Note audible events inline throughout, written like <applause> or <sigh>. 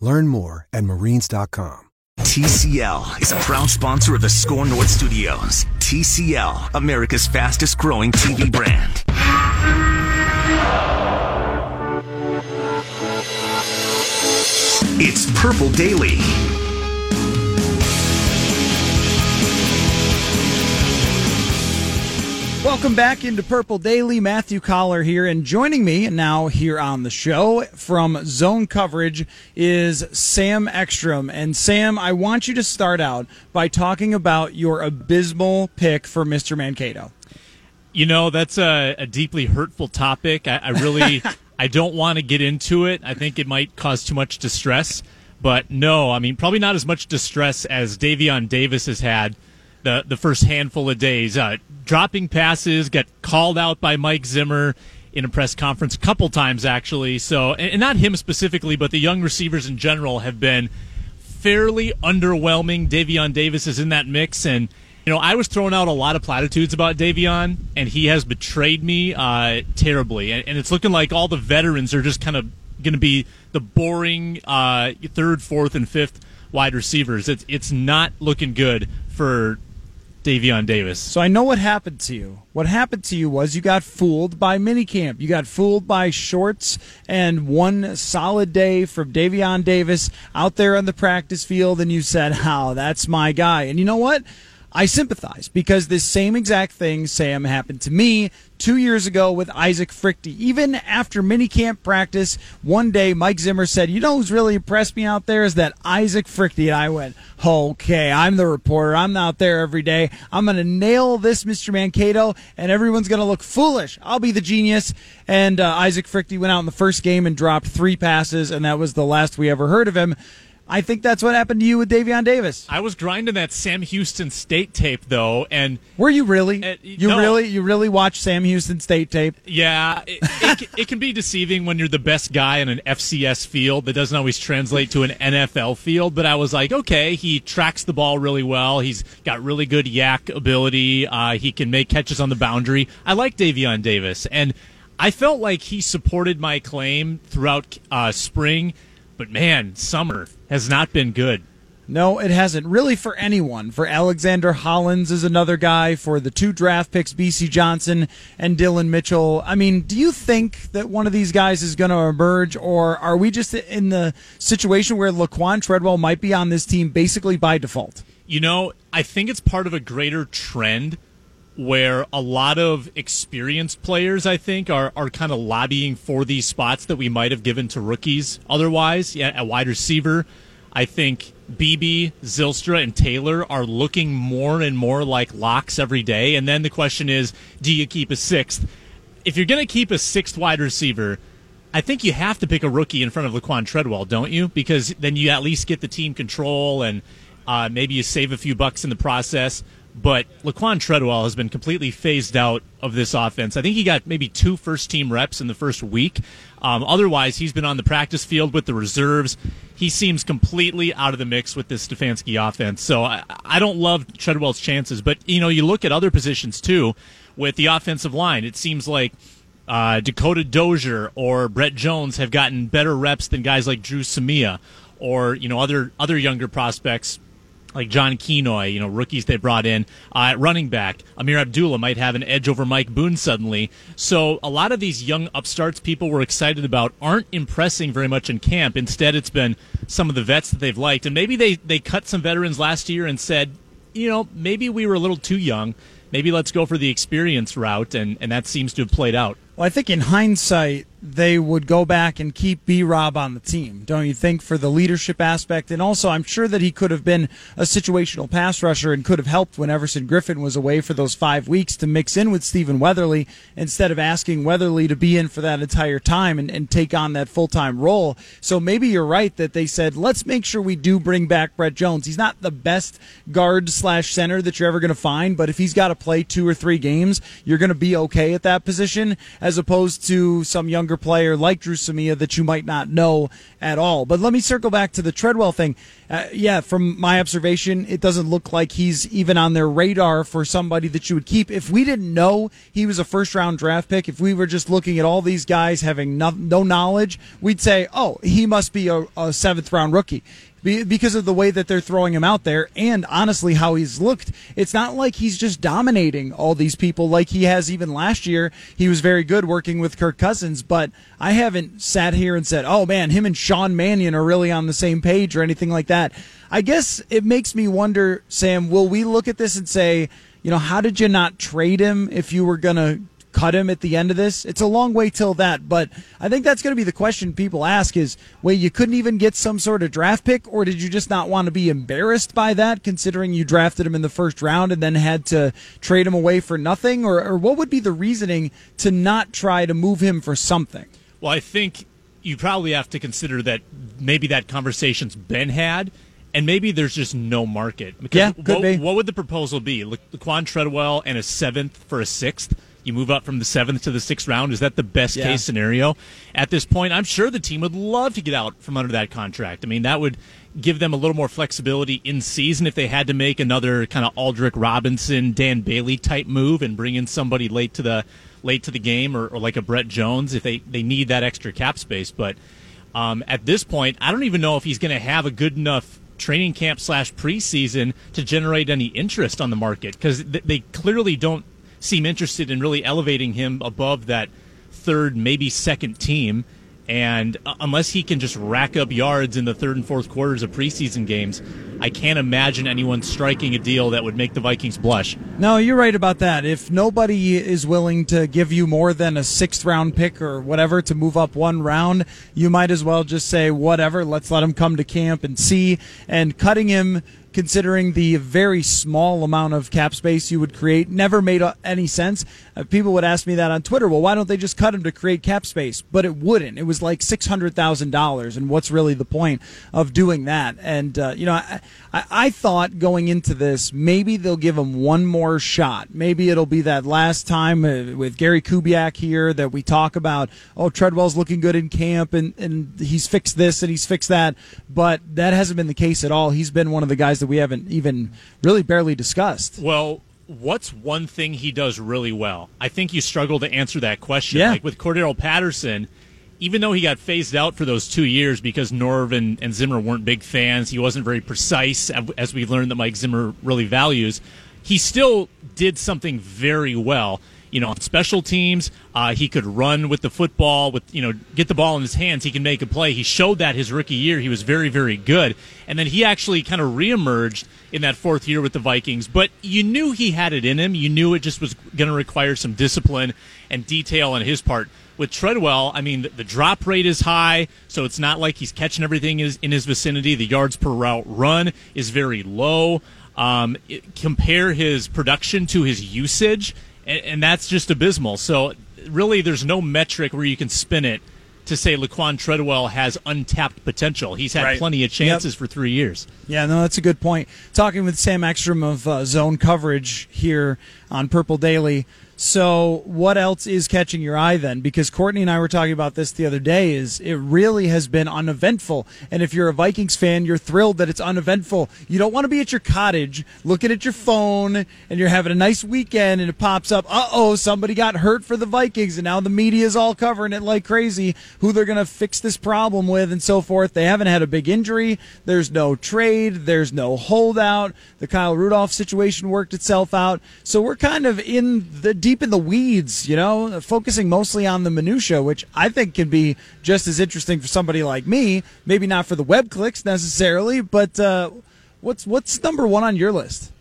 Learn more at marines.com. TCL is a proud sponsor of the Score North Studios. TCL, America's fastest growing TV brand. It's Purple Daily. Welcome back into Purple Daily. Matthew Coller here, and joining me now here on the show from Zone Coverage is Sam Ekstrom. And Sam, I want you to start out by talking about your abysmal pick for Mr. Mankato. You know, that's a, a deeply hurtful topic. I, I really, <laughs> I don't want to get into it. I think it might cause too much distress. But no, I mean, probably not as much distress as Davion Davis has had the the first handful of days. Uh, dropping passes, got called out by Mike Zimmer in a press conference a couple times actually. So, and not him specifically, but the young receivers in general have been fairly underwhelming. Davion Davis is in that mix, and you know I was throwing out a lot of platitudes about Davion, and he has betrayed me uh, terribly. And, and, it's looking like all the veterans are just kind of going to be the boring uh, third, fourth, and fifth wide receivers. It's it's not looking good for Davion Davis. So I know what happened to you. What happened to you was you got fooled by minicamp. You got fooled by shorts and one solid day from Davion Davis out there on the practice field, and you said, "How? Oh, that's my guy." And you know what? I sympathize because this same exact thing, Sam, happened to me two years ago with Isaac Fruechte. Even after minicamp practice, one day Mike Zimmer said, You know who's really impressed me out there is that Isaac Fruechte. And I went, Okay, I'm the reporter. I'm out there every day. I'm going to nail this Mr. Mankato, and everyone's going to look foolish. I'll be the genius. And uh, Isaac Fruechte went out in the first game and dropped three passes, and that was the last we ever heard of him. I think that's what happened to you with Davion Davis. I was grinding that Sam Houston State tape though, and were you really? Uh, you no, really, you really watched Sam Houston State tape? Yeah, it, it, it, can be deceiving when you're the best guy in an FCS field that doesn't always translate to an NFL field. But I was like, okay, he tracks the ball really well. He's got really good YAC ability. Uh, he can make catches on the boundary. I like Davion Davis, and I felt like he supported my claim throughout uh, spring but man, summer has not been good. No, it hasn't. Really, for anyone. For Alexander Hollins is another guy. For the two draft picks, Bisi Johnson and Dylan Mitchell. I mean, do you think that one of these guys is going to emerge, or are we just in the situation where Laquan Treadwell might be on this team basically by default? You know, I think it's part of a greater trend where a lot of experienced players, I think, are, are kind of lobbying for these spots that we might have given to rookies otherwise. Yeah, at wide receiver, I think Beebe, Zylstra, and Taylor are looking more and more like locks every day. And then the question is, do you keep a sixth? If you're going to keep a sixth wide receiver, I think you have to pick a rookie in front of Laquan Treadwell, don't you? Because then you at least get the team control and uh, maybe you save a few bucks in the process but Laquan Treadwell has been completely phased out of this offense. I think he got maybe two first team reps in the first week. Um, otherwise, he's been on the practice field with the reserves. He seems completely out of the mix with this Stefanski offense. So I, I don't love Treadwell's chances. But, you know, you look at other positions too with the offensive line. It seems like uh, Dakota Dozier or Brett Jones have gotten better reps than guys like Dru Samia or, you know, other, other younger prospects like John Kenoy, you know, rookies they brought in uh, at running back. Ameer Abdullah might have an edge over Mike Boone suddenly. So a lot of these young upstarts people were excited about aren't impressing very much in camp. Instead, it's been some of the vets that they've liked, and maybe they they cut some veterans last year and said, you know, maybe we were a little too young. Maybe let's go for the experience route, and, and that seems to have played out. Well, I think in hindsight, they would go back and keep B Rob on the team, don't you think, for the leadership aspect? And also, I'm sure that he could have been a situational pass rusher and could have helped when Everson Griffen was away for those five weeks to mix in with Stephen Weatherly instead of asking Weatherly to be in for that entire time and, and take on that full time role. So maybe you're right that they said, let's make sure we do bring back Brett Jones. He's not the best guard slash center that you're ever going to find, but if he's got to play two or three games, you're going to be okay at that position as opposed to some younger player like Dru Samia that you might not know at all. But let me circle back to the Treadwell thing. Uh, yeah, from my observation, it doesn't look like he's even on their radar for somebody that you would keep. If we didn't know he was a first round draft pick, if we were just looking at all these guys having no, no knowledge, we'd say, oh, he must be a, a seventh round rookie because of the way that they're throwing him out there and honestly how he's looked. It's not like he's just dominating all these people like he has even last year. He was very good working with Kirk Cousins, but I haven't sat here and said, oh man, him and Sean Mannion are really on the same page or anything like that. I guess it makes me wonder, Sam, will we look at this and say, you know, how did you not trade him if you were going to cut him at the end of this? It's a long way till that, but I think that's going to be the question people ask is, wait, you couldn't even get some sort of draft pick, or did you just not want to be embarrassed by that, considering you drafted him in the first round and then had to trade him away for nothing? Or, or what would be the reasoning to not try to move him for something? Well, I think you probably have to consider that maybe that conversation's been had and maybe there's just no market. Because yeah, could what, be. What would the proposal be? Laquan Treadwell and a seventh for a sixth? You move up from the seventh to the sixth round. Is that the best yeah. case scenario at this point? I'm sure the team would love to get out from under that contract. I mean, that would give them a little more flexibility in season if they had to make another kind of Aldrick Robinson, Dan Bailey type move and bring in somebody late to the late to the game or, or like a Brett Jones if they, they need that extra cap space. But um, at this point, I don't even know if he's going to have a good enough training camp slash preseason to generate any interest on the market because th- they clearly don't seem interested in really elevating him above that third, maybe second team. And uh, unless he can just rack up yards in the third and fourth quarters of preseason games, I can't imagine anyone striking a deal that would make the Vikings blush. No, you're right about that. If nobody is willing to give you more than a sixth round pick or whatever to move up one round, you might as well just say, whatever, let's let him come to camp and see. And cutting him considering the very small amount of cap space you would create never made any sense. Uh, people would ask me that on Twitter. Well, why don't they just cut him to create cap space? But it wouldn't. It was like six hundred thousand dollars, and what's really the point of doing that? And uh, you know, I, I, I thought going into this, maybe they'll give him one more shot. Maybe it'll be that last time uh, with Gary Kubiak here that we talk about. Oh, Treadwell's looking good in camp, and and he's fixed this and he's fixed that. But that hasn't been the case at all. He's been one of the guys that we haven't even really barely discussed. Well, what's one thing he does really well? I think you struggle to answer that question. Yeah. Like with Cordarrelle Patterson, even though he got phased out for those two years because Norv and, and Zimmer weren't big fans, he wasn't very precise, as we've learned that Mike Zimmer really values, he still did something very well you know, on special teams. Uh, he could run with the football, with you know, get the ball in his hands. He can make a play. He showed that his rookie year. He was very, very good. And then he actually kind of reemerged in that fourth year with the Vikings. But you knew he had it in him. You knew it just was going to require some discipline and detail on his part. With Treadwell, I mean, the, drop rate is high, so it's not like he's catching everything in in his vicinity. The yards per route run is very low. Um, compare his production to his usage and, and that's just abysmal. So really, there's no metric where you can spin it to say Laquan Treadwell has untapped potential. He's had right. plenty of chances yep. for three years. Yeah, no, that's a good point. Talking with Sam Ekstrom of uh, Zone Coverage here on Purple Daily. So, what else is catching your eye then? Because Courtney and I were talking about this the other day. Is it really has been uneventful? And if you're a Vikings fan, you're thrilled that it's uneventful. You don't want to be at your cottage looking at your phone and you're having a nice weekend and it pops up. Uh oh, somebody got hurt for the Vikings, and now the media is all covering it like crazy. Who they're going to fix this problem with and so forth. They haven't had a big injury. There's no trade. There's no holdout. The Kyle Rudolph situation worked itself out. So we're kind of in the deep in the weeds, you know, focusing mostly on the minutia, which I think can be just as interesting for somebody like me. Maybe not for the web clicks necessarily, but uh, what's what's number one on your list?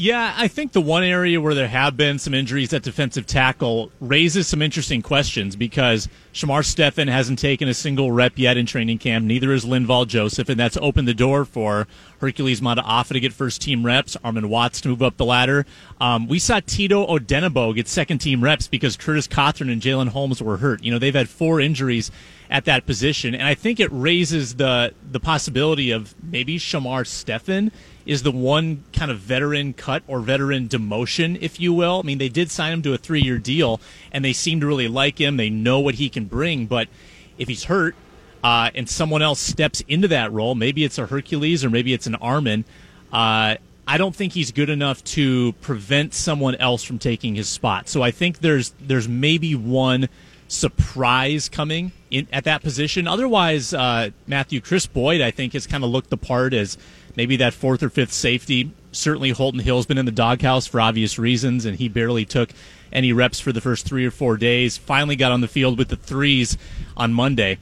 Yeah, I think the one area where there have been some injuries at defensive tackle raises some interesting questions because Shamar Stephen hasn't taken a single rep yet in training camp. Neither has Linval Joseph, and that's opened the door for Hercules Mata'afa to get first team reps, Armon Watts to move up the ladder. Um, we saw Tito Odenigbo get second team reps because Curtis Cothran and Jalen Holmes were hurt. You know, they've had four injuries at that position, and I think it raises the the possibility of maybe Shamar Stephen is the one kind of veteran cut or veteran demotion, if you will. I mean, they did sign him to a three year deal, and they seem to really like him. They know what he can bring, but if he's hurt uh, and someone else steps into that role, maybe it's a Hercules or maybe it's an Armon. Uh, I don't think he's good enough to prevent someone else from taking his spot. So I think there's there's maybe one surprise coming in, at that position. Otherwise, uh, Matthew Kris Boyd, I think, has kind of looked the part as maybe that fourth or fifth safety. Certainly, Holton Hill's been in the doghouse for obvious reasons, and he barely took any reps for the first three or four days. Finally, got on the field with the threes on Monday.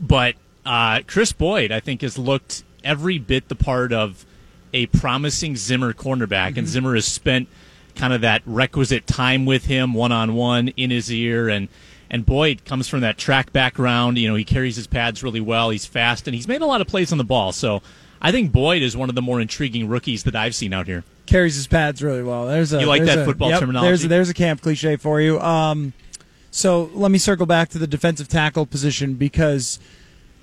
But uh, Kris Boyd, I think, has looked every bit the part of a promising Zimmer cornerback, mm-hmm. and Zimmer has spent kind of that requisite time with him one on one in his ear and and Boyd comes from that track background. You know, he carries his pads really well. He's fast, and he's made a lot of plays on the ball. So I think Boyd is one of the more intriguing rookies that I've seen out here. Carries his pads really well. There's a you like that a, football yep, terminology. There's a, there's a camp cliche for you. Um, so let me circle back to the defensive tackle position because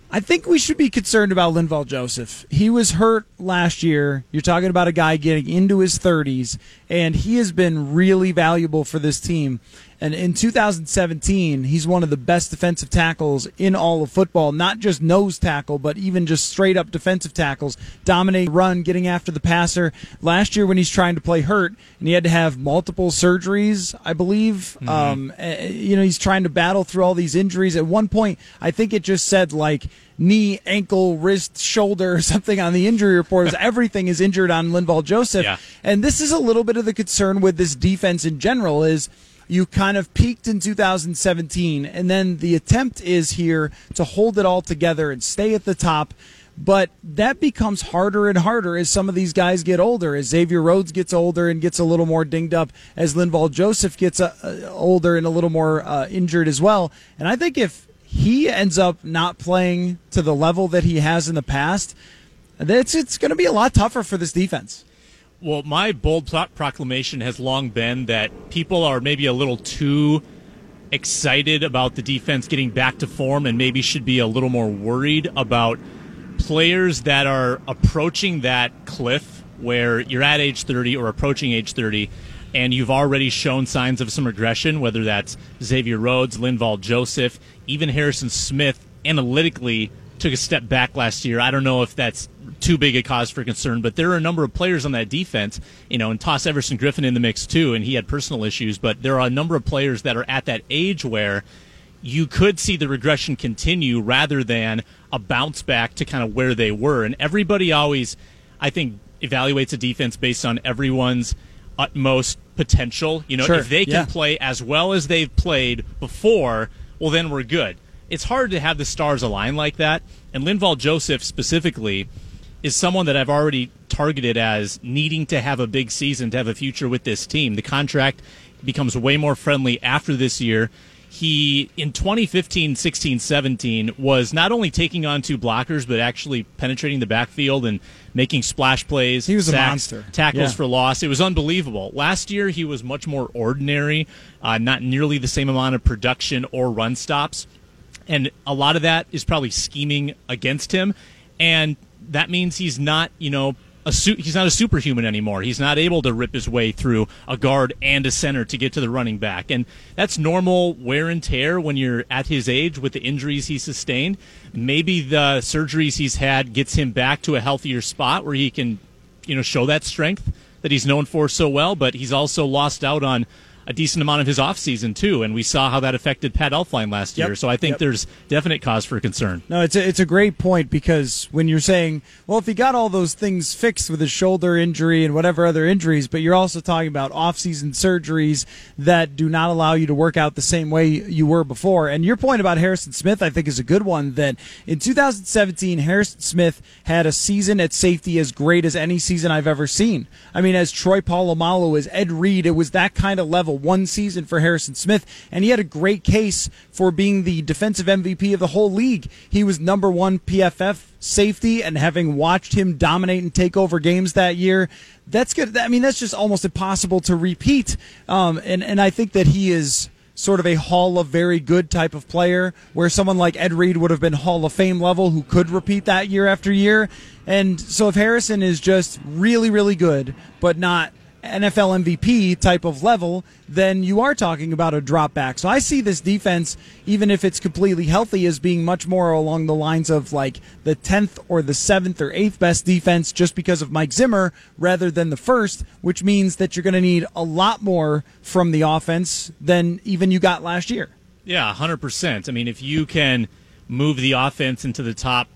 I think we should be concerned about Linval Joseph. He was hurt last year. You're talking about a guy getting into his 30s, and he has been really valuable for this team. And in 2017, he's one of the best defensive tackles in all of football, not just nose tackle, but even just straight up defensive tackles. Dominate run, getting after the passer. Last year, when he's trying to play hurt and he had to have multiple surgeries, I believe, mm-hmm. um, eh, you know, he's trying to battle through all these injuries. At one point, I think it just said like, knee, ankle, wrist, shoulder, <laughs> or something on the injury report. <laughs> everything is injured on Linval Joseph. Yeah. And this is a little bit of the concern with this defense in general is you kind of peaked in 2017, and then the attempt is here to hold it all together and stay at the top. But that becomes harder and harder as some of these guys get older. As Xavier Rhodes gets older and gets a little more dinged up, as Linval Joseph gets uh, uh, older and a little more uh, injured as well. And I think if he ends up not playing to the level that he has in the past, it's, it's going to be a lot tougher for this defense. Well, my bold proclamation has long been that people are maybe a little too excited about the defense getting back to form and maybe should be a little more worried about players that are approaching that cliff where you're at age 30 or approaching age 30 and you've already shown signs of some regression, whether that's Xavier Rhodes, Linval Joseph, even Harrison Smith, analytically took a step back last year. I don't know if that's too big a cause for concern, but there are a number of players on that defense, you know, and toss Everson Griffen in the mix too, and he had personal issues, but there are a number of players that are at that age where you could see the regression continue rather than a bounce back to kind of where they were. And everybody always, I think, evaluates a defense based on everyone's utmost potential. You know, sure. if they can yeah. play as well as they've played before, well, then we're good. It's hard to have the stars align like that. And Linval Joseph specifically is someone that I've already targeted as needing to have a big season to have a future with this team. The contract becomes way more friendly after this year. He, in 2015, 16, 17, was not only taking on two blockers, but actually penetrating the backfield and making splash plays. He was sacks, a monster. Tackles yeah. for loss. It was unbelievable. Last year, he was much more ordinary, uh, not nearly the same amount of production or run stops. And a lot of that is probably scheming against him. And that means he's not, you know, a su- he's not a superhuman anymore. He's not able to rip his way through a guard and a center to get to the running back, and that's normal wear and tear when you're at his age with the injuries he sustained. Maybe the surgeries he's had gets him back to a healthier spot where he can, you know, show that strength that he's known for so well. But he's also lost out on a decent amount of his offseason too, and we saw how that affected Pat Elflein last Yep. year. So I think Yep. there's definite cause for concern. No, it's a, it's a great point because when you're saying, well, if he got all those things fixed with his shoulder injury and whatever other injuries, but you're also talking about off-season surgeries that do not allow you to work out the same way you were before. And your point about Harrison Smith, I think, is a good one. That in 2017, Harrison Smith had a season at safety as great as any season I've ever seen. I mean, as Troy Polamalu, as Ed Reed, it was that kind of level. One season for Harrison Smith, and he had a great case for being the defensive MVP of the whole league. He was number one PFF safety, and having watched him dominate and take over games that year, that's good. I mean, that's just almost impossible to repeat. Um, and and I think that he is sort of a Hall of Very Good type of player, where someone like Ed Reed would have been Hall of Fame level, who could repeat that year after year. And so if Harrison is just really, really good, but not NFL MVP type of level, then you are talking about a drop back. So I see this defense, even if it's completely healthy, as being much more along the lines of like the 10th or the 7th or 8th best defense just because of Mike Zimmer rather than the first, which means that you're going to need a lot more from the offense than even you got last year. Yeah, 100%. I mean, if you can move the offense into the top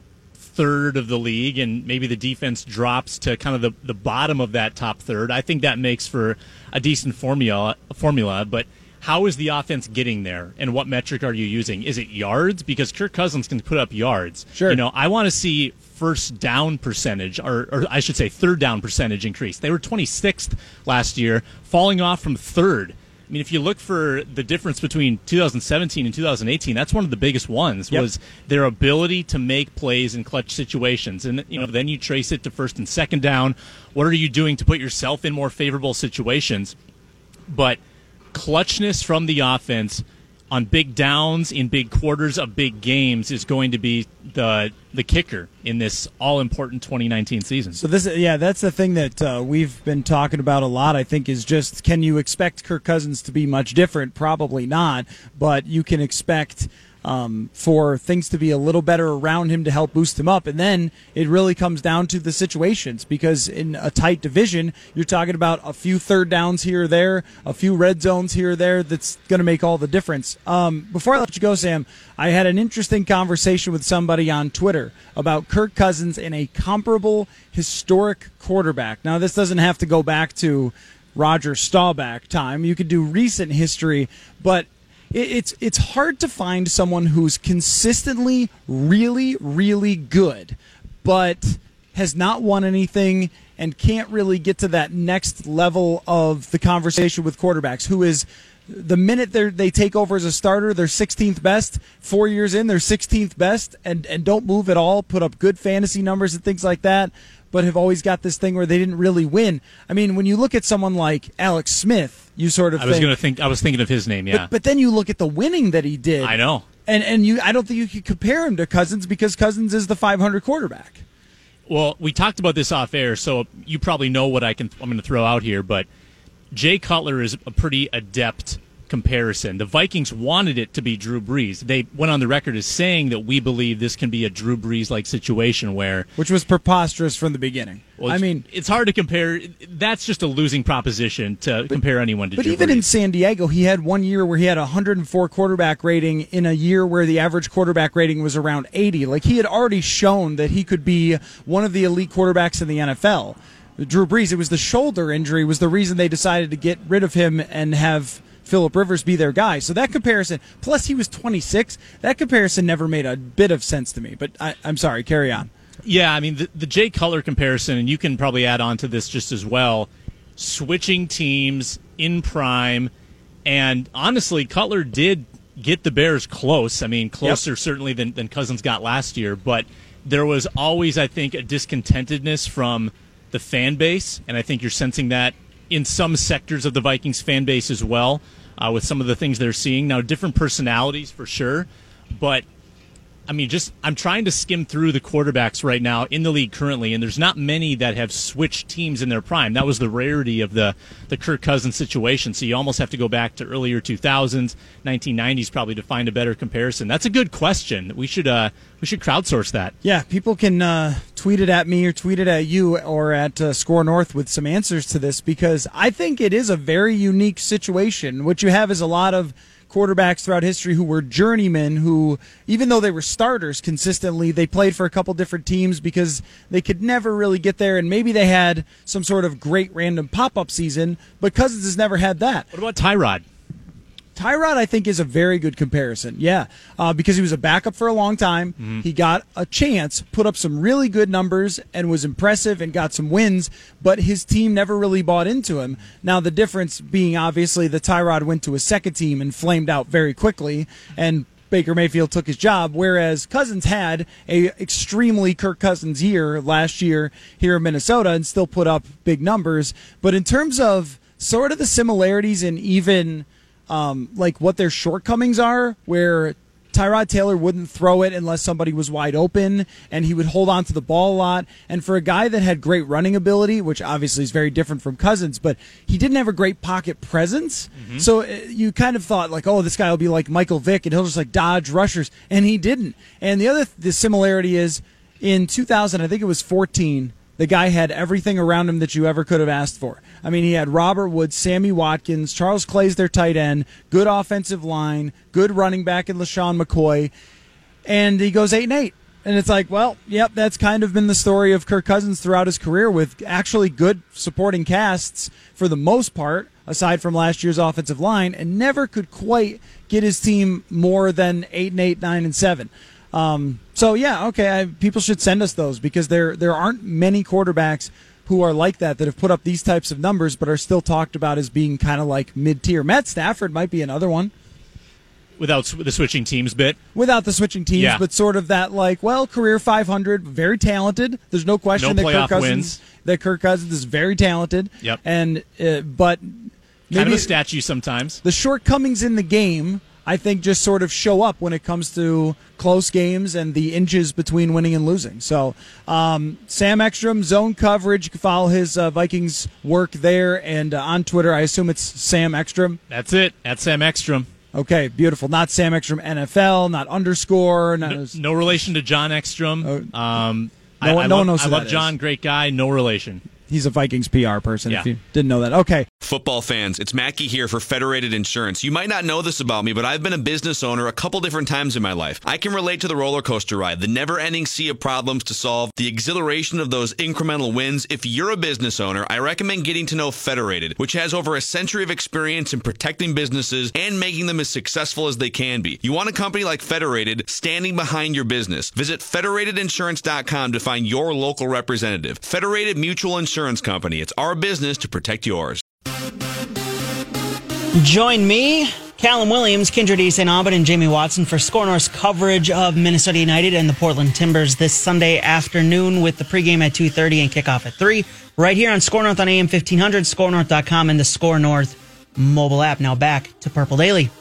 third of the league and maybe the defense drops to kind of the, the bottom of that top third, I think that makes for a decent formula formula, but how is the offense getting there and what metric are you using? Is it yards? Because Kirk Cousins can put up yards. Sure. You know, I want to see first down percentage, or, or I should say third down percentage increase. They were 26th last year, falling off from third. I mean, if you look for the difference between 2017 and 2018, that's one of the biggest ones Yep. was their ability to make plays in clutch situations. And you know, then you trace it to first and second down. What are you doing to put yourself in more favorable situations? But clutchness from the offense on big downs in big quarters of big games is going to be the the kicker in this all important 2019 season. So this, yeah, that's the thing that uh, we've been talking about a lot. I think is just can you expect Kirk Cousins to be much different? Probably not, but you can expect um, for things to be a little better around him to help boost him up. And then it really comes down to the situations because in a tight division, you're talking about a few third downs here or there, a few red zones here or there. That's going to make all the difference. Um, before I let you go, Sam, I had an interesting conversation with somebody on Twitter about Kirk Cousins in a comparable historic quarterback. Now, this doesn't have to go back to Roger Staubach time. You could do recent history, but it's it's hard to find someone who's consistently really really good, but has not won anything and can't really get to that next level of the conversation with quarterbacks. Who is the minute they take over as a starter, they're 16th best. Four years in, they're 16th best, and and don't move at all. Put up good fantasy numbers and things like that. But have always got this thing where they didn't really win. I mean, when you look at someone like Alex Smith, you sort of I was going to think I was thinking of his name, yeah. but, but then you look at the winning that he did. I know. And and you I don't think you could compare him to Cousins because Cousins is the 500 quarterback. Well, we talked about this off air, so you probably know what I can. I'm going to throw out here, but Jay Cutler is a pretty adept comparison. The Vikings wanted it to be Drew Brees. They went on the record as saying that we believe this can be a Drew Brees like situation where. which was preposterous from the beginning. Well, I mean, it's hard to compare. That's just a losing proposition to compare anyone to. Drew. But Drew even in San Diego, he had one year where he had a 104 quarterback rating in a year where the average quarterback rating was around 80. Like he had already shown that he could be one of the elite quarterbacks in the NFL. Drew Brees, it was the shoulder injury was the reason they decided to get rid of him and have Philip Rivers be their guy. So that comparison, plus he was 26, that comparison never made a bit of sense to me. But I, I'm sorry, carry on. Yeah, I mean the, the Jay Cutler comparison, and you can probably add on to this just as well. Switching teams in prime, and honestly, Cutler did get the Bears close. I mean, closer certainly than, than Cousins got last year, but there was always, I think, a discontentedness from the fan base, and I think you're sensing that in some sectors of the Vikings fan base as well, uh, with some of the things they're seeing now. Different personalities for sure, but I mean, just I'm trying to skim through the quarterbacks right now in the league currently, and there's not many that have switched teams in their prime. That was the rarity of the the Kirk Cousins situation. So you almost have to go back to earlier 2000s, 1990s, probably to find a better comparison. That's a good question. We should uh, we should crowdsource that. Yeah, people can uh, tweet it at me or tweet it at you or at uh, Score North with some answers to this because I think it is a very unique situation. What you have is a lot of quarterbacks throughout history who were journeymen who even though they were starters consistently they played for a couple different teams because they could never really get there and maybe they had some sort of great random pop-up season but Cousins has never had that. What about Tyrod? Tyrod, I think, is a very good comparison. Yeah, uh, because he was a backup for a long time. Mm-hmm. He got a chance, put up some really good numbers, and was impressive and got some wins, but his team never really bought into him. Now, the difference being obviously the Tyrod went to a second team and flamed out very quickly, and Baker Mayfield took his job, whereas Cousins had a extremely Kirk Cousins year last year here in Minnesota and still put up big numbers. But in terms of sort of the similarities and even – um, like what their shortcomings are, where Tyrod Taylor wouldn't throw it unless somebody was wide open, and he would hold on to the ball a lot. And for a guy that had great running ability, which obviously is very different from Cousins, but he didn't have a great pocket presence. Mm-hmm. So uh, you kind of thought like, oh, this guy will be like Michael Vick, and he'll just like dodge rushers, and he didn't. And the other the similarity is in 2000, I think it was 14. The guy had everything around him that you ever could have asked for. I mean, he had Robert Woods, Sammy Watkins, Charles Clay's their tight end, good offensive line, good running back in LeSean McCoy, and he goes eight and eight. And it's like, well, yep, that's kind of been the story of Kirk Cousins throughout his career with actually good supporting casts for the most part, aside from last year's offensive line, and never could quite get his team more than eight and eight, nine and seven. Um, so yeah, okay, I, people should send us those because there there aren't many quarterbacks who are like that that have put up these types of numbers but are still talked about as being kind of like mid tier. Matt Stafford might be another one. Without the switching teams bit? Without the switching teams, yeah. but sort of that like, well, career 500, very talented. There's no question no that Kirk Cousins wins. that Kirk Cousins is very talented. Yep. And uh, but kind of a statue sometimes. The shortcomings in the game I think just sort of show up when it comes to close games and the inches between winning and losing. So, um, Sam Ekstrom, zone coverage. You can follow his uh, Vikings work there and uh, on Twitter. I assume it's Sam Ekstrom. That's it. At Sam Ekstrom. Okay, beautiful. Not Sam Ekstrom NFL, not underscore. Not no, no relation to John Ekstrom. Oh, um, no, I, I no love, one knows. I love John, is. great guy. No relation. He's a Vikings PR person. Yeah. If you didn't know that, okay. Football fans, it's Mackey here for Federated Insurance. You might not know this about me, but I've been a business owner a couple different times in my life. I can relate to the roller coaster ride, the never ending sea of problems to solve, the exhilaration of those incremental wins. If you're a business owner, I recommend getting to know Federated, which has over a century of experience in protecting businesses and making them as successful as they can be. You want a company like Federated standing behind your business. Visit federatedinsurance.com to find your local representative. Federated Mutual Insurance Company. It's our business to protect yours. Join me, Callum Williams, Kyndra de St. Aubin, and Jamie Watson for Score North's coverage of Minnesota United and the Portland Timbers this Sunday afternoon with the pregame at 2.30 and kickoff at 3. Right here on Score North on AM 1500, scorenorth.com, and the Score North mobile app. Now back to Purple Daily.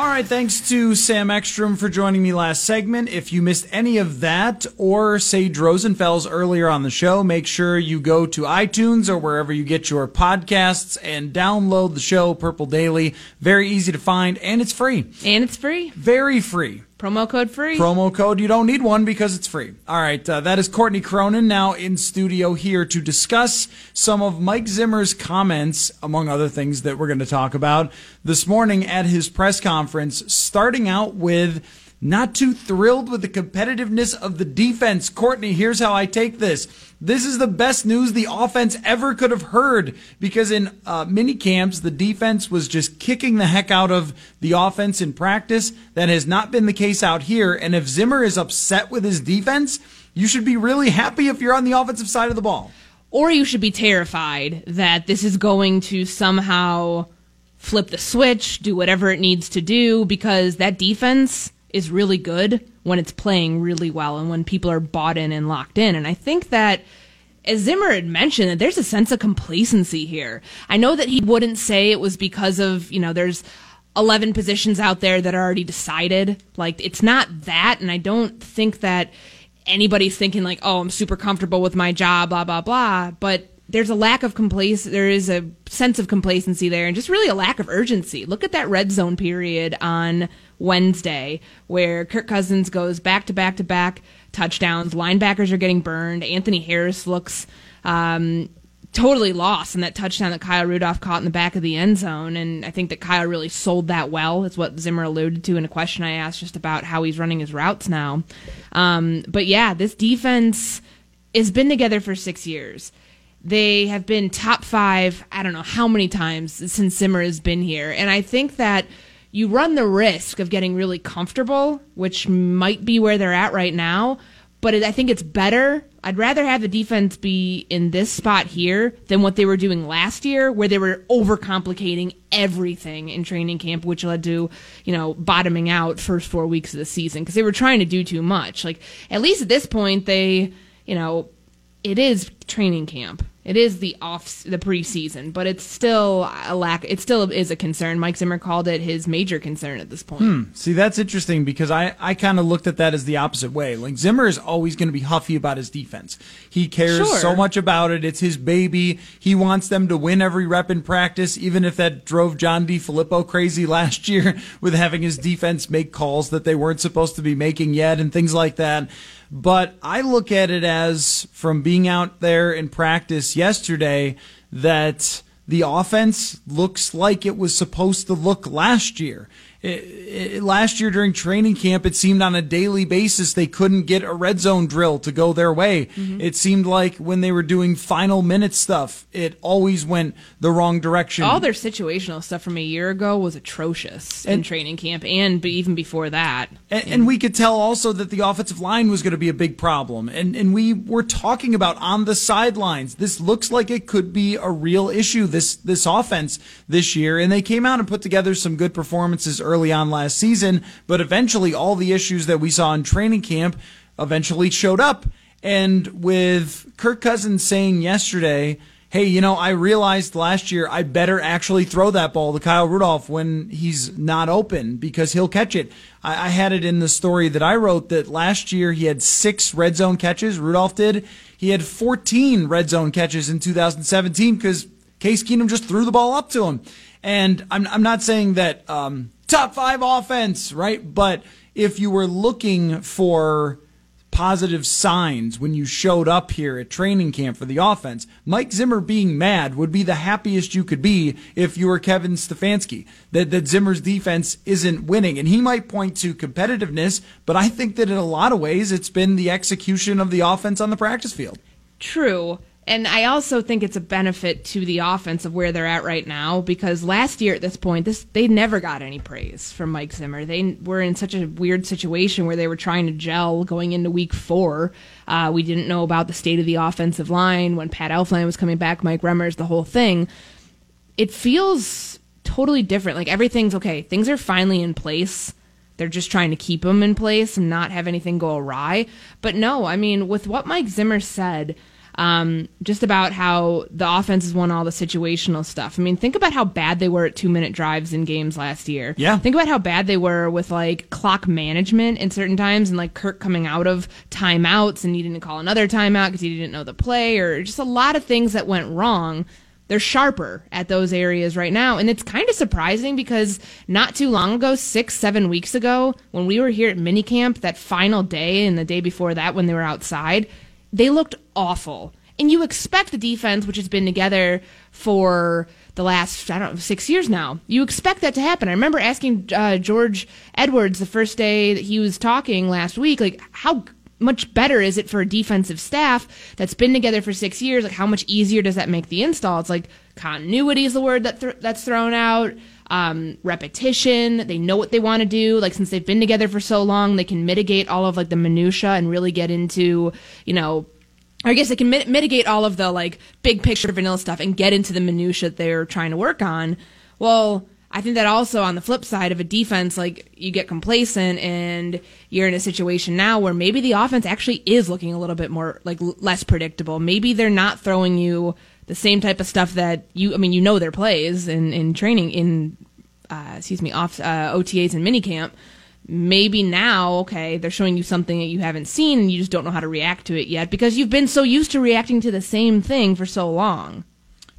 All right, thanks to Sam Ekstrom for joining me last segment. If you missed any of that or Sage Rosenfels earlier on the show, make sure you go to iTunes or wherever you get your podcasts and download the show Purple Daily. Very easy to find and it's free. And it's free. Very free. Promo code free. Promo code. You don't need one because it's free. All right. Uh, that is Courtney Cronin now in studio here to discuss some of Mike Zimmer's comments, among other things that we're going to talk about this morning at his press conference, starting out with not too thrilled with the competitiveness of the defense. Courtney, here's how I take this. This is the best news the offense ever could have heard because in uh, mini camps, the defense was just kicking the heck out of the offense in practice. That has not been the case out here. And if Zimmer is upset with his defense, you should be really happy if you're on the offensive side of the ball. Or you should be terrified that this is going to somehow flip the switch, do whatever it needs to do, because that defense is really good when it's playing really well and when people are bought in and locked in. And I think that as Zimmer had mentioned, that there's a sense of complacency here. I know that he wouldn't say it was because of, you know, there's 11 positions out there that are already decided. Like, it's not that. And I don't think that anybody's thinking, like, oh, I'm super comfortable with my job, blah, blah, blah. But there's a lack of complacency. There is a sense of complacency there and just really a lack of urgency. Look at that red zone period on Wednesday where Kirk Cousins goes back to back to back touchdowns. Linebackers are getting burned. Anthony Harris looks um, totally lost in that touchdown that Kyle Rudolph caught in the back of the end zone. And I think that Kyle really sold that well. It's what Zimmer alluded to in a question I asked just about how he's running his routes now. Um, but yeah, this defense has been together for six years. They have been top five, I don't know how many times since Zimmer has been here. And I think that you run the risk of getting really comfortable, which might be where they're at right now. But I think it's better. I'd rather have the defense be in this spot here than what they were doing last year, where they were overcomplicating everything in training camp, which led to, you know, bottoming out first four weeks of the season because they were trying to do too much. Like, at least at this point, they, you know, it is training camp. It is the off the preseason, but it's still a lack. It still is a concern. Mike Zimmer called it his major concern at this point. Hmm. See, that's interesting because I, I kind of looked at that as the opposite way. Like Zimmer is always going to be huffy about his defense. He cares Sure. so much about it. It's his baby. He wants them to win every rep in practice, even if that drove John DeFilippo crazy <laughs> last year with having his defense make calls that they weren't supposed to be making yet and things like that. But I look at it as from being out there in practice yesterday that the offense looks like it was supposed to look last year. It, it, last year during training camp, it seemed on a daily basis they couldn't get a red zone drill to go their way. Mm-hmm. It seemed like when they were doing final minute stuff, it always went the wrong direction. All their situational stuff from a year ago was atrocious in training camp, and even before that. And, and we could tell also that the offensive line was going to be a big problem. And, and we were talking about on the sidelines. This looks like it could be a real issue, this, this offense this year. And they came out and put together some good performances early on last season. But eventually, all the issues that we saw in training camp eventually showed up. And with Kirk Cousins saying yesterday, hey, you know, I realized last year I better actually throw that ball to Kyle Rudolph when he's not open because he'll catch it. I, I had it in the story that I wrote that last year he had six red zone catches. Rudolph did. He had 14 red zone catches in 2017 because Case Keenum just threw the ball up to him. And I'm, I'm not saying that um, top five offense, right? But if you were looking for positive signs when you showed up here at training camp for the offense. Mike Zimmer being mad would be the happiest you could be if you were Kevin Stefanski. That that Zimmer's defense isn't winning, and he might point to competitiveness, but I think that in a lot of ways it's been the execution of the offense on the practice field. True. And I also think it's a benefit to the offense of where they're at right now because last year at this point, this they never got any praise from Mike Zimmer. They were in such a weird situation where they were trying to gel going into week four. Uh, we didn't know about the state of the offensive line when Pat Elflein was coming back, Mike Remmers, the whole thing. It feels totally different. Like everything's okay. Things are finally in place. They're just trying to keep them in place and not have anything go awry. But no, I mean, with what Mike Zimmer said, um, just about how the offense has won all the situational stuff. I mean, think about how bad they were at two minute drives in games last year. Yeah. Think about how bad they were with like clock management in certain times and like Kirk coming out of timeouts and needing to call another timeout because he didn't know the play or just a lot of things that went wrong. They're sharper at those areas right now. And it's kind of surprising because not too long ago, six, seven weeks ago, when we were here at minicamp, that final day and the day before that when they were outside, they looked awful. And you expect the defense, which has been together for the last, I don't know, six years now, you expect that to happen. I remember asking uh, George Edwards the first day that he was talking last week, like, how much better is it for a defensive staff that's been together for six years? Like, how much easier does that make the install? It's like continuity is the word that th- that's thrown out. Um, repetition. They know what they want to do. Like since they've been together for so long, they can mitigate all of like the minutia and really get into you know. I guess they can mit- mitigate all of the like big picture vanilla stuff and get into the minutia they're trying to work on. Well, I think that also on the flip side of a defense, like you get complacent and you're in a situation now where maybe the offense actually is looking a little bit more like l- less predictable. Maybe they're not throwing you the same type of stuff that you, I mean, you know their plays in, in training, in uh, excuse me, off uh, OTAs and minicamp. Maybe now, okay, they're showing you something that you haven't seen and you just don't know how to react to it yet because you've been so used to reacting to the same thing for so long.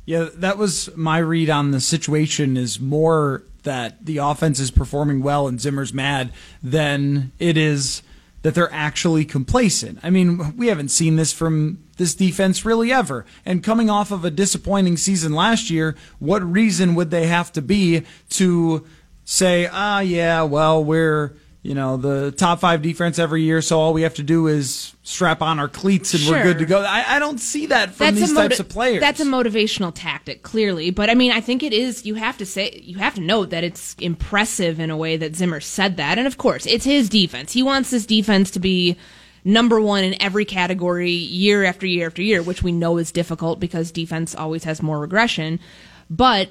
Yeah, that was my read on the situation is more that the offense is performing well and Zimmer's mad than it is that they're actually complacent. I mean, we haven't seen this from this defense really ever. And coming off of a disappointing season last year, what reason would they have to be to say, ah, yeah, well, we're you know, the top five defense every year, so all we have to do is strap on our cleats and Sure. we're good to go. I, I don't see that from these a types moti- of players. That's a motivational tactic, clearly. But I mean, I think it is. You have to say, you have to note that it's impressive in a way that Zimmer said that. And of course, it's his defense. He wants this defense to be number one in every category year after year after year, which we know is difficult because defense always has more regression. But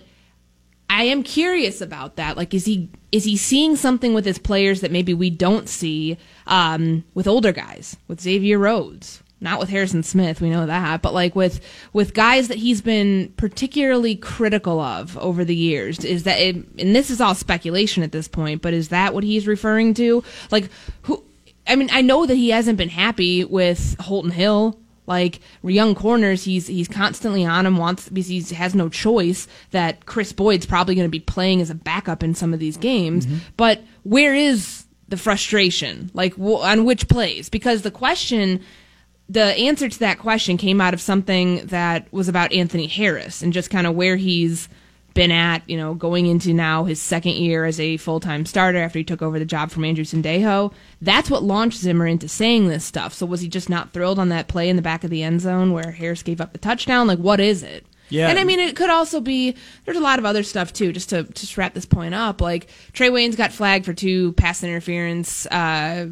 I am curious about that. Like, is he is he seeing something with his players that maybe we don't see um, with older guys, with Xavier Rhodes, not with Harrison Smith. We know that, but like with with guys that he's been particularly critical of over the years. Is that it, and this is all speculation at this point, but is that what he's referring to? Like who? I mean, I know that he hasn't been happy with Holton Hill like young corners, he's he's constantly on him. Wants because he has no choice that Kris Boyd's probably going to be playing as a backup in some of these games. Mm-hmm. But where is the frustration? Like on which plays? Because the question, the answer to that question came out of something that was about Anthony Harris and just kind of where he's been at, you know, going into now his second year as a full time starter after he took over the job from Andrew Sendejo. That's what launched Zimmer into saying this stuff. So was he just not thrilled on that play in the back of the end zone where Harris gave up the touchdown? Like, what is it? Yeah. And I mean, it could also be, there's a lot of other stuff too, just to just wrap this point up. Like, Trae Waynes got flagged for two pass interference, uh,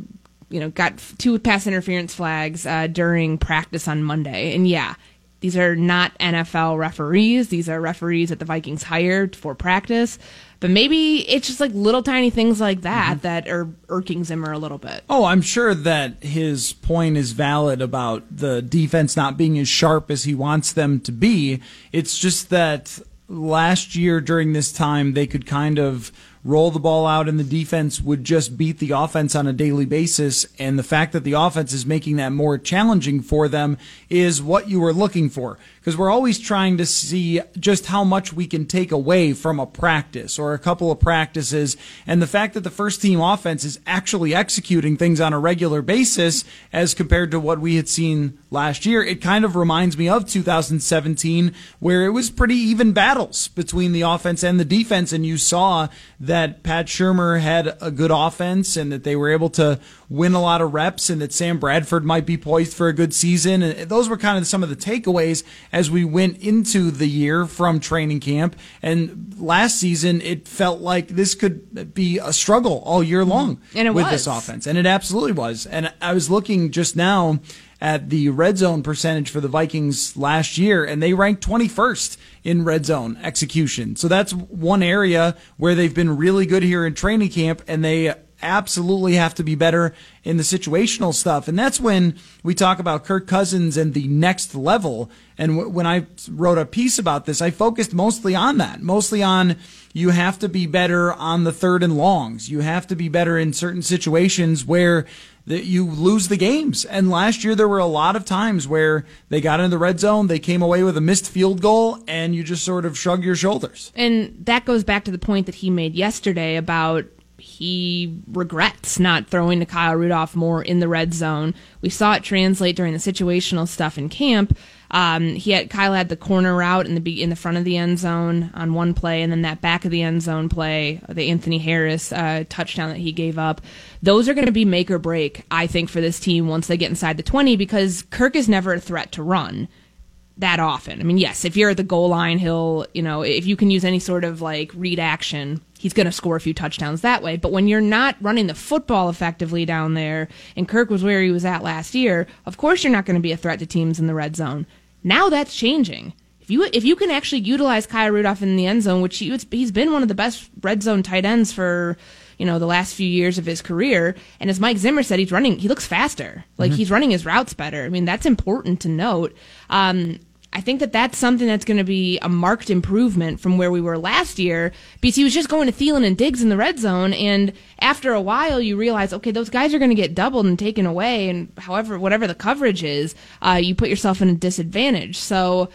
you know, got two pass interference flags uh, during practice on Monday. And yeah, these are not NFL referees. These are referees that the Vikings hired for practice. But maybe it's just like little tiny things like that mm-hmm. that are irking Zimmer a little bit. Oh, I'm sure that his point is valid about the defense not being as sharp as he wants them to be. It's just that last year during this time, they could kind of roll the ball out and the defense would just beat the offense on a daily basis. And the fact that the offense is making that more challenging for them is what you were looking for. Because we're always trying to see just how much we can take away from a practice or a couple of practices. And the fact that the first team offense is actually executing things on a regular basis as compared to what we had seen last year, it kind of reminds me of 2017, where it was pretty even battles between the offense and the defense. And you saw that Pat Shurmur had a good offense and that they were able to win a lot of reps and that Sam Bradford might be poised for a good season. And those were kind of some of the takeaways as we went into the year from training camp. And last season, it felt like this could be a struggle all year mm-hmm. long And it with was. this offense. And it absolutely was. And I was looking just now at the red zone percentage for the Vikings last year, and they ranked 21st in red zone execution. So that's one area where they've been really good here in training camp, and they absolutely have to be better in the situational stuff. And that's when we talk about Kirk Cousins and the next level. And w- when I wrote a piece about this, I focused mostly on that, mostly on you have to be better on the third and longs. You have to be better in certain situations where that you lose the games. And last year there were a lot of times where they got into the red zone, they came away with a missed field goal, and you just sort of shrug your shoulders. And that goes back to the point that he made yesterday about he regrets not throwing to Kyle Rudolph more in the red zone. We saw it translate during the situational stuff in camp. Um, he had Kyle had the corner route in the in the front of the end zone on one play, and then that back of the end zone play, the Anthony Harris uh, touchdown that he gave up. Those are going to be make or break, I think, for this team once they get inside the twenty because Kirk is never a threat to run that often. I mean, yes, if you're at the goal line, he'll, you know, if you can use any sort of like read action, he's going to score a few touchdowns that way. But when you're not running the football effectively down there, and Kirk was where he was at last year, of course you're not going to be a threat to teams in the red zone. Now that's changing. If you if you can actually utilize Kyle Rudolph in the end zone, which he, he's been one of the best red zone tight ends for you know the last few years of his career, and as Mike Zimmer said, he's running he looks faster, like he's running his routes better. I mean that's important to note. Um, I think that that's something that's going to be a marked improvement from where we were last year because he was just going to Thielen and Diggs in the red zone. And after a while, you realize, okay, those guys are going to get doubled and taken away. And however, whatever the coverage is, uh, you put yourself in a disadvantage. So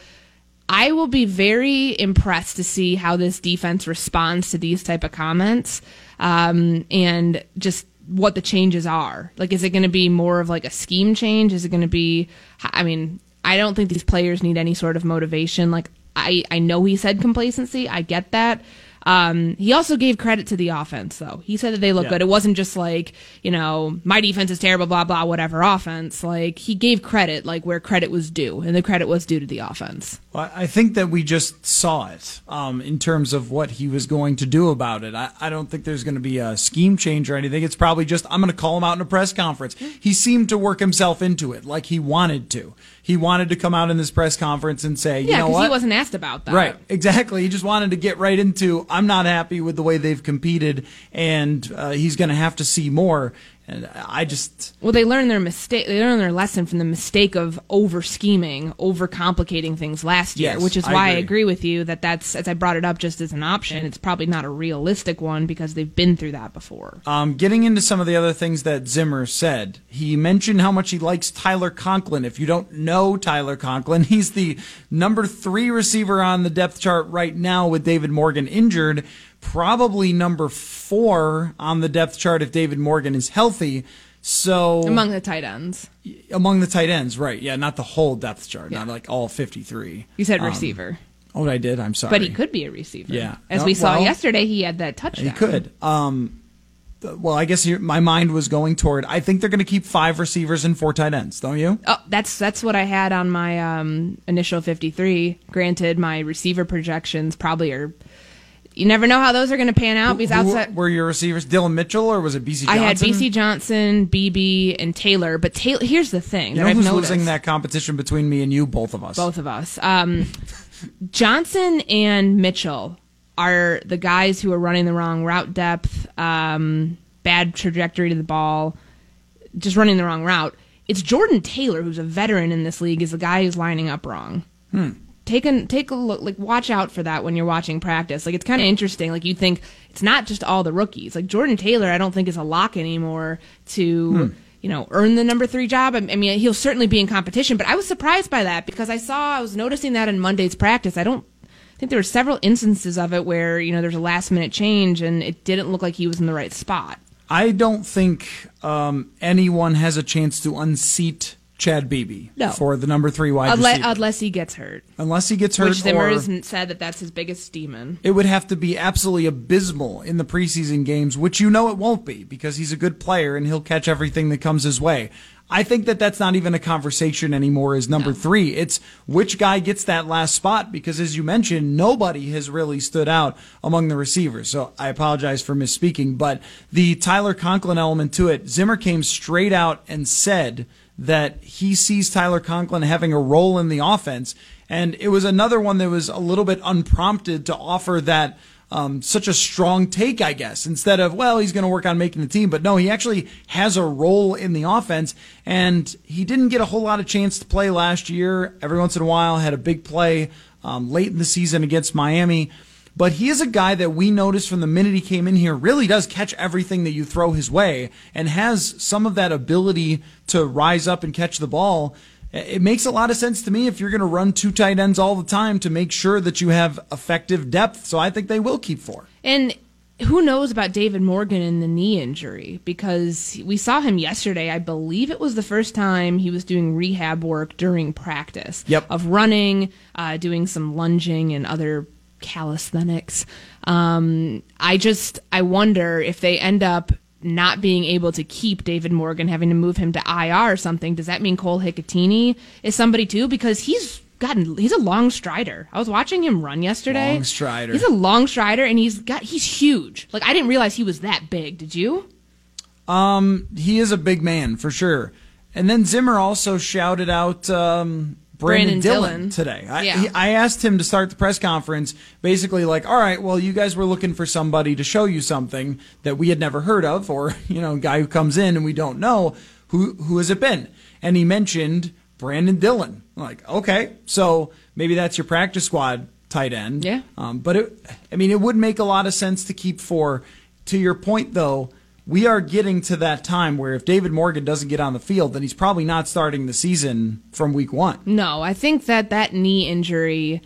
I will be very impressed to see how this defense responds to these type of comments um, and just what the changes are. Like, is it going to be more of like a scheme change? Is it going to be, I mean, I don't think these players need any sort of motivation. Like I, I know he said complacency. I get that. Um, he also gave credit to the offense, though. He said that they look Yeah. good. It wasn't just like, you know, my defense is terrible, blah, blah, whatever offense. Like, he gave credit, like, where credit was due, and the credit was due to the offense. Well, I think that we just saw it um, in terms of what he was going to do about it. I, I don't think there's going to be a scheme change or anything. It's probably just, I'm going to call him out in a press conference. He seemed to work himself into it like he wanted to. He wanted to come out in this press conference and say, you Yeah, know because what? he wasn't asked about that. Right, exactly. He just wanted to get right into. I'm not happy with the way they've competed, and uh, he's going to have to see more. And I just, Well, they learned their mistake. They learned their lesson from the mistake of over scheming, over complicating things last year, Yes, which is I why I agree. agree with you that that's as I brought it up just as an option. It's probably not a realistic one because they've been through that before. um, getting into some of the other things that Zimmer said. He mentioned how much he likes Tyler Conklin. If you don't know Tyler Conklin, <laughs> he's the number three receiver on the depth chart right now with David Morgan injured. Probably number four on the depth chart if David Morgan is healthy. So Among the tight ends, among the tight ends, right? Yeah, not the whole depth chart, Yeah. not like all 53. you said Um, receiver, Oh, I did. I'm sorry. but he could be a receiver. Yeah. as No, we saw well, yesterday, he had that touchdown. He could. Um, well, I guess my mind was going toward. I think they're going to keep five receivers and four tight ends. Don't you? Oh, that's that's what I had on my um, initial 53. Granted, my receiver projections probably are. You never know how those are going to pan out because Who outside. were your receivers? Dillon Mitchell or was it Bisi I Johnson? had Bisi Johnson, Beebe, and Taylor. But Taylor, here's the thing You that know I've who's noticed. losing that competition between me and you? Both of us. Both of us. Um, <laughs> Johnson and Mitchell are the guys who are running the wrong route depth, um, bad trajectory to the ball, just running the wrong route. It's Jordan Taylor, who's a veteran in this league, is the guy who's lining up wrong. Take a take a look, like watch out for that when you're watching practice. Like it's kind of interesting. Like you think it's not just all the rookies. Like Jordan Taylor, I don't think is a lock anymore to you know earn the number three job. I, I mean, he'll certainly be in competition, but I was surprised by that because I saw I was noticing that in Monday's practice. I don't I think there were several instances of it where you know there's a last minute change and it didn't look like he was in the right spot. I don't think um, anyone has a chance to unseat Chad Beebe No. for the number three wide Unless, receiver, unless he gets hurt, unless he gets hurt. which Zimmer hasn't said that that's his biggest demon. it would have to be absolutely abysmal in the preseason games, which you know it won't be because he's a good player and he'll catch everything that comes his way. I think that that's not even a conversation anymore is number three. It's which guy gets that last spot because, as you mentioned, nobody has really stood out among the receivers. So I apologize for misspeaking, but the Tyler Conklin element to it, Zimmer came straight out and said that he sees Tyler Conklin having a role in the offense. And it was another one that was a little bit unprompted to offer that um, such a strong take, I guess, instead of, well, he's going to work on making the team. But no, he actually has a role in the offense. And he didn't get a whole lot of chance to play last year. Every once in a while, had a big play um, late in the season against Miami. But he is a guy that we noticed from the minute he came in here really does catch everything that you throw his way and has some of that ability to rise up and catch the ball. It makes a lot of sense to me if you're going to run two tight ends all the time to make sure that you have effective depth. So I think they will keep four. And who knows about David Morgan and the knee injury? Because we saw him yesterday. I believe it was the first time he was doing rehab work during practice. Yep. Of running, uh, doing some lunging and other calisthenics. Um, I just I wonder if they end up not being able to keep David Morgan, having to move him to IR or something. Does that mean Cole Hikutini is somebody too? Because he's gotten he's a long strider. I was watching him run yesterday. Long strider. He's a long strider, and he's got he's huge. Like I didn't realize he was that big. Did you? Um, he is a big man for sure. And then Zimmer also shouted out um, Brandon, Brandon Dillon, Dillon. today. I, Yeah. he, I asked him to start the press conference basically like, all right, well, you guys were looking for somebody to show you something that we had never heard of, or, <laughs> you know, a guy who comes in and we don't know. Who, who has it been? And he mentioned Brandon Dillon. Like, okay, so maybe that's your practice squad tight end. Yeah. Um, but it, I mean, it would make a lot of sense to keep four. To your point, though, we are getting to that time where if David Morgan doesn't get on the field, then he's probably not starting the season from week one. No, I think that that knee injury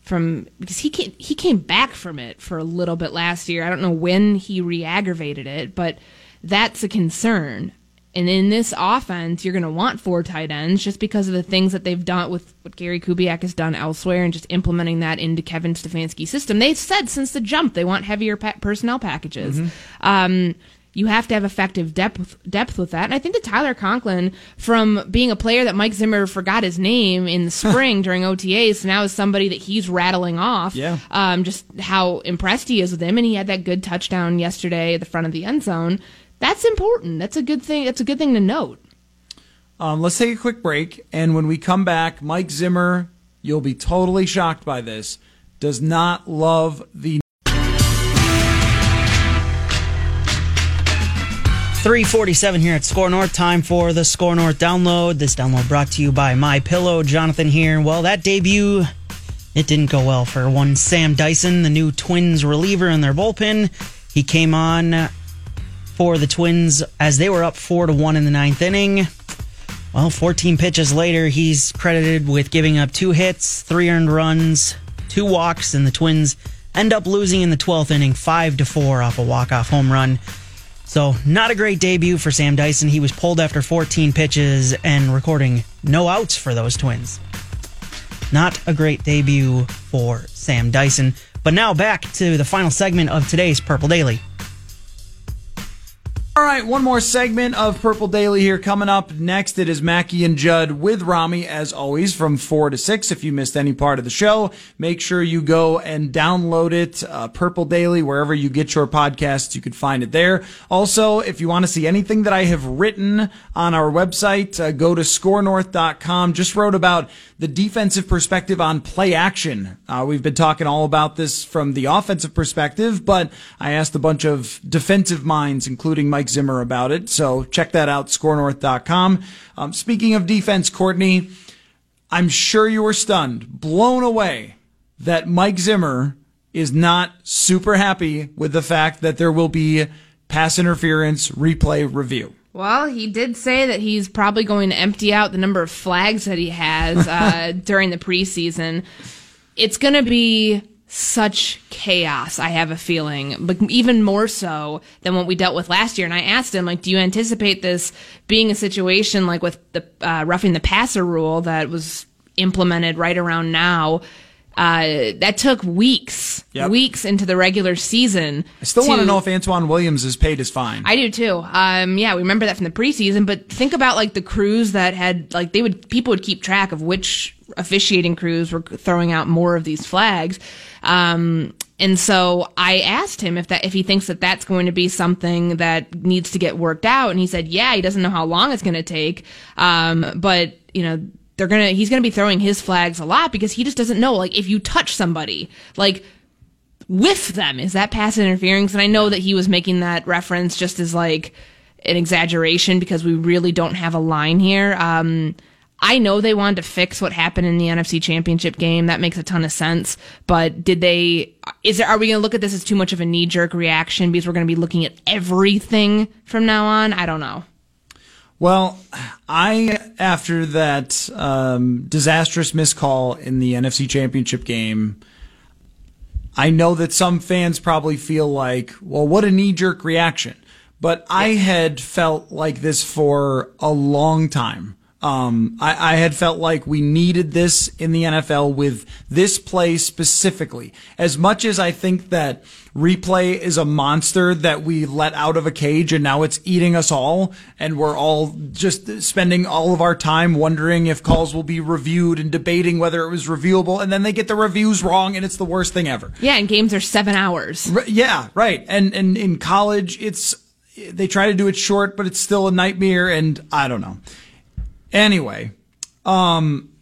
from because he came, he came back from it for a little bit last year. I don't know when he re-aggravated it, but that's a concern. And in this offense, you're going to want four tight ends just because of the things that they've done with what Gary Kubiak has done elsewhere and just implementing that into Kevin Stefanski's system. They've said since the jump they want heavier pa- personnel packages. Mm-hmm. Um, you have to have effective depth depth with that. And I think that Tyler Conklin, from being a player that Mike Zimmer forgot his name in the <laughs> spring during OTAs, now is somebody that he's rattling off. Yeah. Um, just how impressed he is with him, and he had that good touchdown yesterday at the front of the end zone. That's important. That's a good thing. That's a good thing to note. Um, let's take a quick break, and when we come back, Mike Zimmer, you'll be totally shocked by this, does not love the 347 here at SKOR North. Time for the SKOR North download. This download brought to you by My Pillow. Jonathan here. Well, that debut, it didn't go well for one Sam Dyson, the new Twins reliever in their bullpen. He came on for the Twins as they were up four to one in the ninth inning. Well, 14 pitches later, he's credited with giving up two hits, three earned runs, two walks, and the Twins end up losing in the 12th inning, five to four off a walk-off home run. So, not a great debut for Sam Dyson. He was pulled after 14 pitches and recording no outs for those Twins. Not a great debut for Sam Dyson. But now back to the final segment of today's Purple Daily. All right, one more segment of Purple Daily here coming up. Next, it is Mackey and Judd with Rami, as always, from 4 to 6. If you missed any part of the show, make sure you go and download it, uh, Purple Daily, wherever you get your podcasts, you can find it there. Also, if you want to see anything that I have written on our website, uh, go to skornorth.com. Just wrote about the defensive perspective on play action. Uh, we've been talking all about this from the offensive perspective, but I asked a bunch of defensive minds, including Mike Zimmer, about it. So check that out, skornorth.com. Um, speaking of defense, Courtney, I'm sure you were stunned, blown away that Mike Zimmer is not super happy with the fact that there will be pass interference replay review. Well, he did say that he's probably going to empty out the number of flags that he has <laughs> uh, during the preseason. It's going to be such chaos, I have a feeling, but even more so than what we dealt with last year. And I asked him, like, do you anticipate this being a situation like with the uh, roughing the passer rule that was implemented right around now? Uh, that took weeks, Yep. weeks into the regular season. I still want to know if Antoine Williams is paid his fine. I do too. Um, yeah, we remember that from the preseason, but think about like the crews that had like they would people would keep track of which officiating crews were throwing out more of these flags. Um, and so I asked him if that if he thinks that that's going to be something that needs to get worked out, and he said, yeah, he doesn't know how long it's going to take, um, but you know they're gonna he's gonna be throwing his flags a lot because he just doesn't know like if you touch somebody like whiff them is that pass interference? And i know that he was making that reference just as like an exaggeration because we really don't have a line here. Um I know they wanted to fix what happened in the NFC Championship game. That makes a ton of sense. But did they? Is there? Are we going to look at this as too much of a knee jerk reaction because we're going to be looking at everything from now on? I don't know. Well, I after that um, disastrous miscall in the NFC Championship game, I know that some fans probably feel like, well, what a knee jerk reaction. But I had felt like this for a long time. Um, I, I had felt like we needed this in the NFL with this play specifically. As much as I think that replay is a monster that we let out of a cage and now it's eating us all, and we're all just spending all of our time wondering if calls will be reviewed and debating whether it was reviewable, and then they get the reviews wrong, and it's the worst thing ever. Yeah, and games are seven hours. R- Yeah, right. And and in college, it's they try to do it short, but it's still a nightmare. And I don't know. Anyway, um,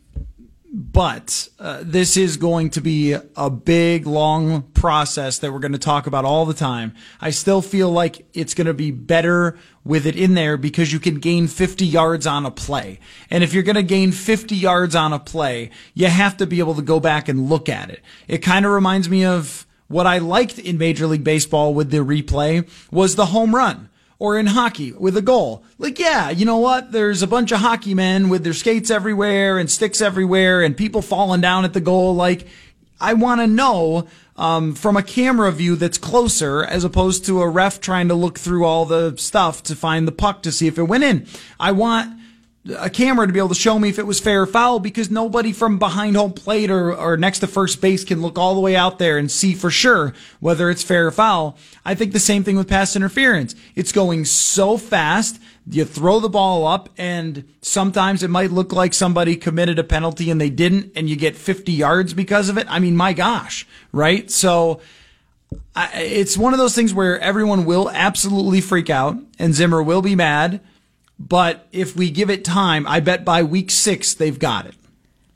but uh, this is going to be a big, long process that we're going to talk about all the time. I still feel like it's going to be better with it in there because you can gain 50 yards on a play. And if you're going to gain 50 yards on a play, you have to be able to go back and look at it. It kind of reminds me of what I liked in Major League Baseball with the replay was the home run or in hockey with a goal. Like, yeah, you know what? There's a bunch of hockey men with their skates everywhere and sticks everywhere and people falling down at the goal. Like, I want to know um, from a camera view that's closer as opposed to a ref trying to look through all the stuff to find the puck to see if it went in. I want a camera to be able to show me if it was fair or foul because nobody from behind home plate or, or next to first base can look all the way out there and see for sure whether it's fair or foul. I think the same thing with pass interference. It's going so fast. You throw the ball up and sometimes it might look like somebody committed a penalty and they didn't and you get 50 yards because of it. I mean, my gosh, right? So I, it's one of those things where everyone will absolutely freak out and Zimmer will be mad but if we give it time, I bet by week six they've got it.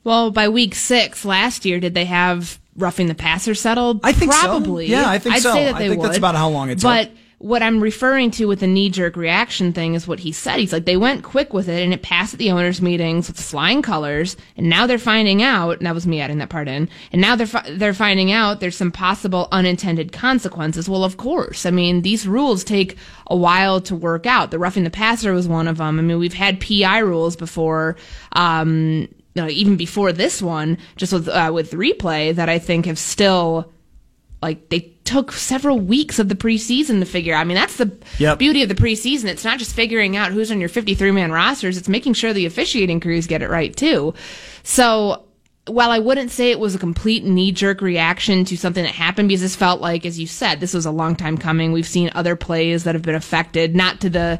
Well, by week six last year, did they have roughing the passer settled? I think probably. So. Yeah, I think I'd so. Say that I they think would. that's about how long it took. But what I'm referring to with the knee jerk reaction thing is what he said. He's like, they went quick with it and it passed at the owners' meetings with flying colors. And now they're finding out, and that was me adding that part in. And now they're, fi- they're finding out there's some possible unintended consequences. Well, of course. I mean, these rules take a while to work out. The roughing the passer was one of them. I mean, we've had PI rules before, um, even before this one, just with, uh, with replay that I think have still, like, they took several weeks of the preseason to figure. I mean, that's the Yep. beauty of the preseason. It's not just figuring out who's on your 53 man rosters, it's making sure the officiating crews get it right too. So, while I wouldn't say it was a complete knee jerk reaction to something that happened, because this felt like, as you said, this was a long time coming. We've seen other plays that have been affected, not to the,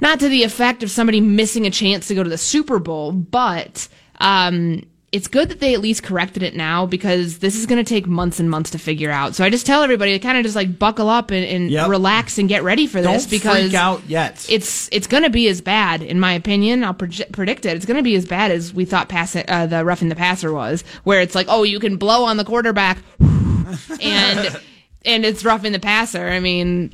not to the effect of somebody missing a chance to go to the Super Bowl, but, um, it's good that they at least corrected it now because this is going to take months and months to figure out. So I just tell everybody to kind of just like buckle up and, and Yep. relax and get ready for this Don't because freak out yet. it's it's going to be as bad, in my opinion. I'll proje- predict it. It's going to be as bad as we thought pass uh, the roughing the passer was, where it's like, oh, you can blow on the quarterback, <laughs> and and it's roughing the passer. I mean,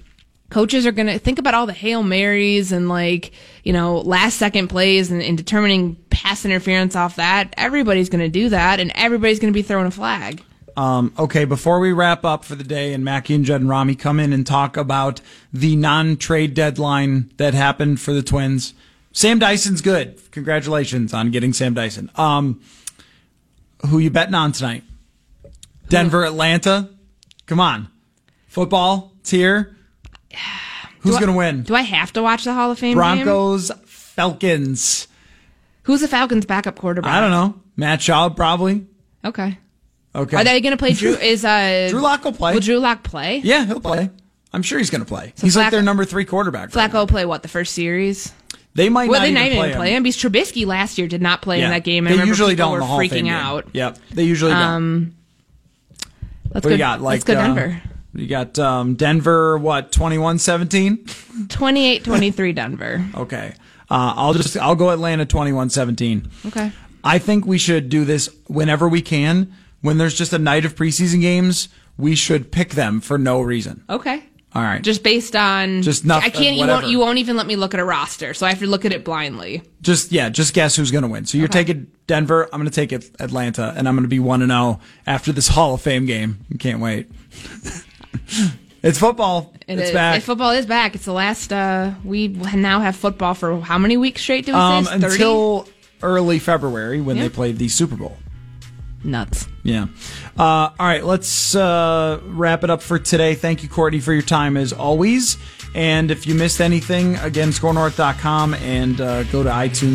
coaches are going to think about all the hail marys and like you know last second plays and, and determining pass interference off that. Everybody's going to do that, and everybody's going to be throwing a flag. Um, okay, before we wrap up for the day and Mackey and Judd and Rami come in and talk about the non-trade deadline that happened for the Twins, Sam Dyson's good. Congratulations on getting Sam Dyson. Um, who you betting on tonight? Denver, Atlanta. Come on, football. It's here. Who's going to win? Do I have to watch the Hall of Fame game? Broncos, Falcons. Who's the Falcons' backup quarterback? I don't know. Matt Schaub, probably. Okay. Okay. Are they going to play Drew? <laughs> Is uh Drew Lock will play. Will Drew Lock play? Yeah, he'll play. I'm sure he's going to play. he's like Flacco- their number three quarterback. right Flacco play what the first series? They might Well, not they even not even play play him. him because Trubisky last year did not play Yeah. in that game. I They remember usually people don't in were the Hall of Fame freaking game. out. Yep, they usually Um, don't. Let's What go. do you got? Like let's go uh, Denver. You got um, Denver. What 21-17? 28-23 Denver. Okay. Uh, I'll just I'll go Atlanta 21-17. Okay. I think we should do this whenever we can. When there's just a night of preseason games, we should pick them for no reason. Okay. All right. Just based on Just nothing- I can't. You won't. You won't even let me look at a roster, so I have to look at it blindly. just yeah, just guess who's going to win. So you're taking Denver. I'm going to take Atlanta, and I'm going to be one and zero after this Hall of Fame game. Can't wait. <laughs> <laughs> it's football. It it's is- back. if football is back. It's the last. uh We now have football for how many weeks straight? Do we um, say? until early February when Yeah. they played the Super Bowl. nuts. Yeah. Uh, all right, let's uh, wrap it up for today. Thank you, Courtney, for your time as always. And if you missed anything, again, skornorth.com and uh, go to iTunes.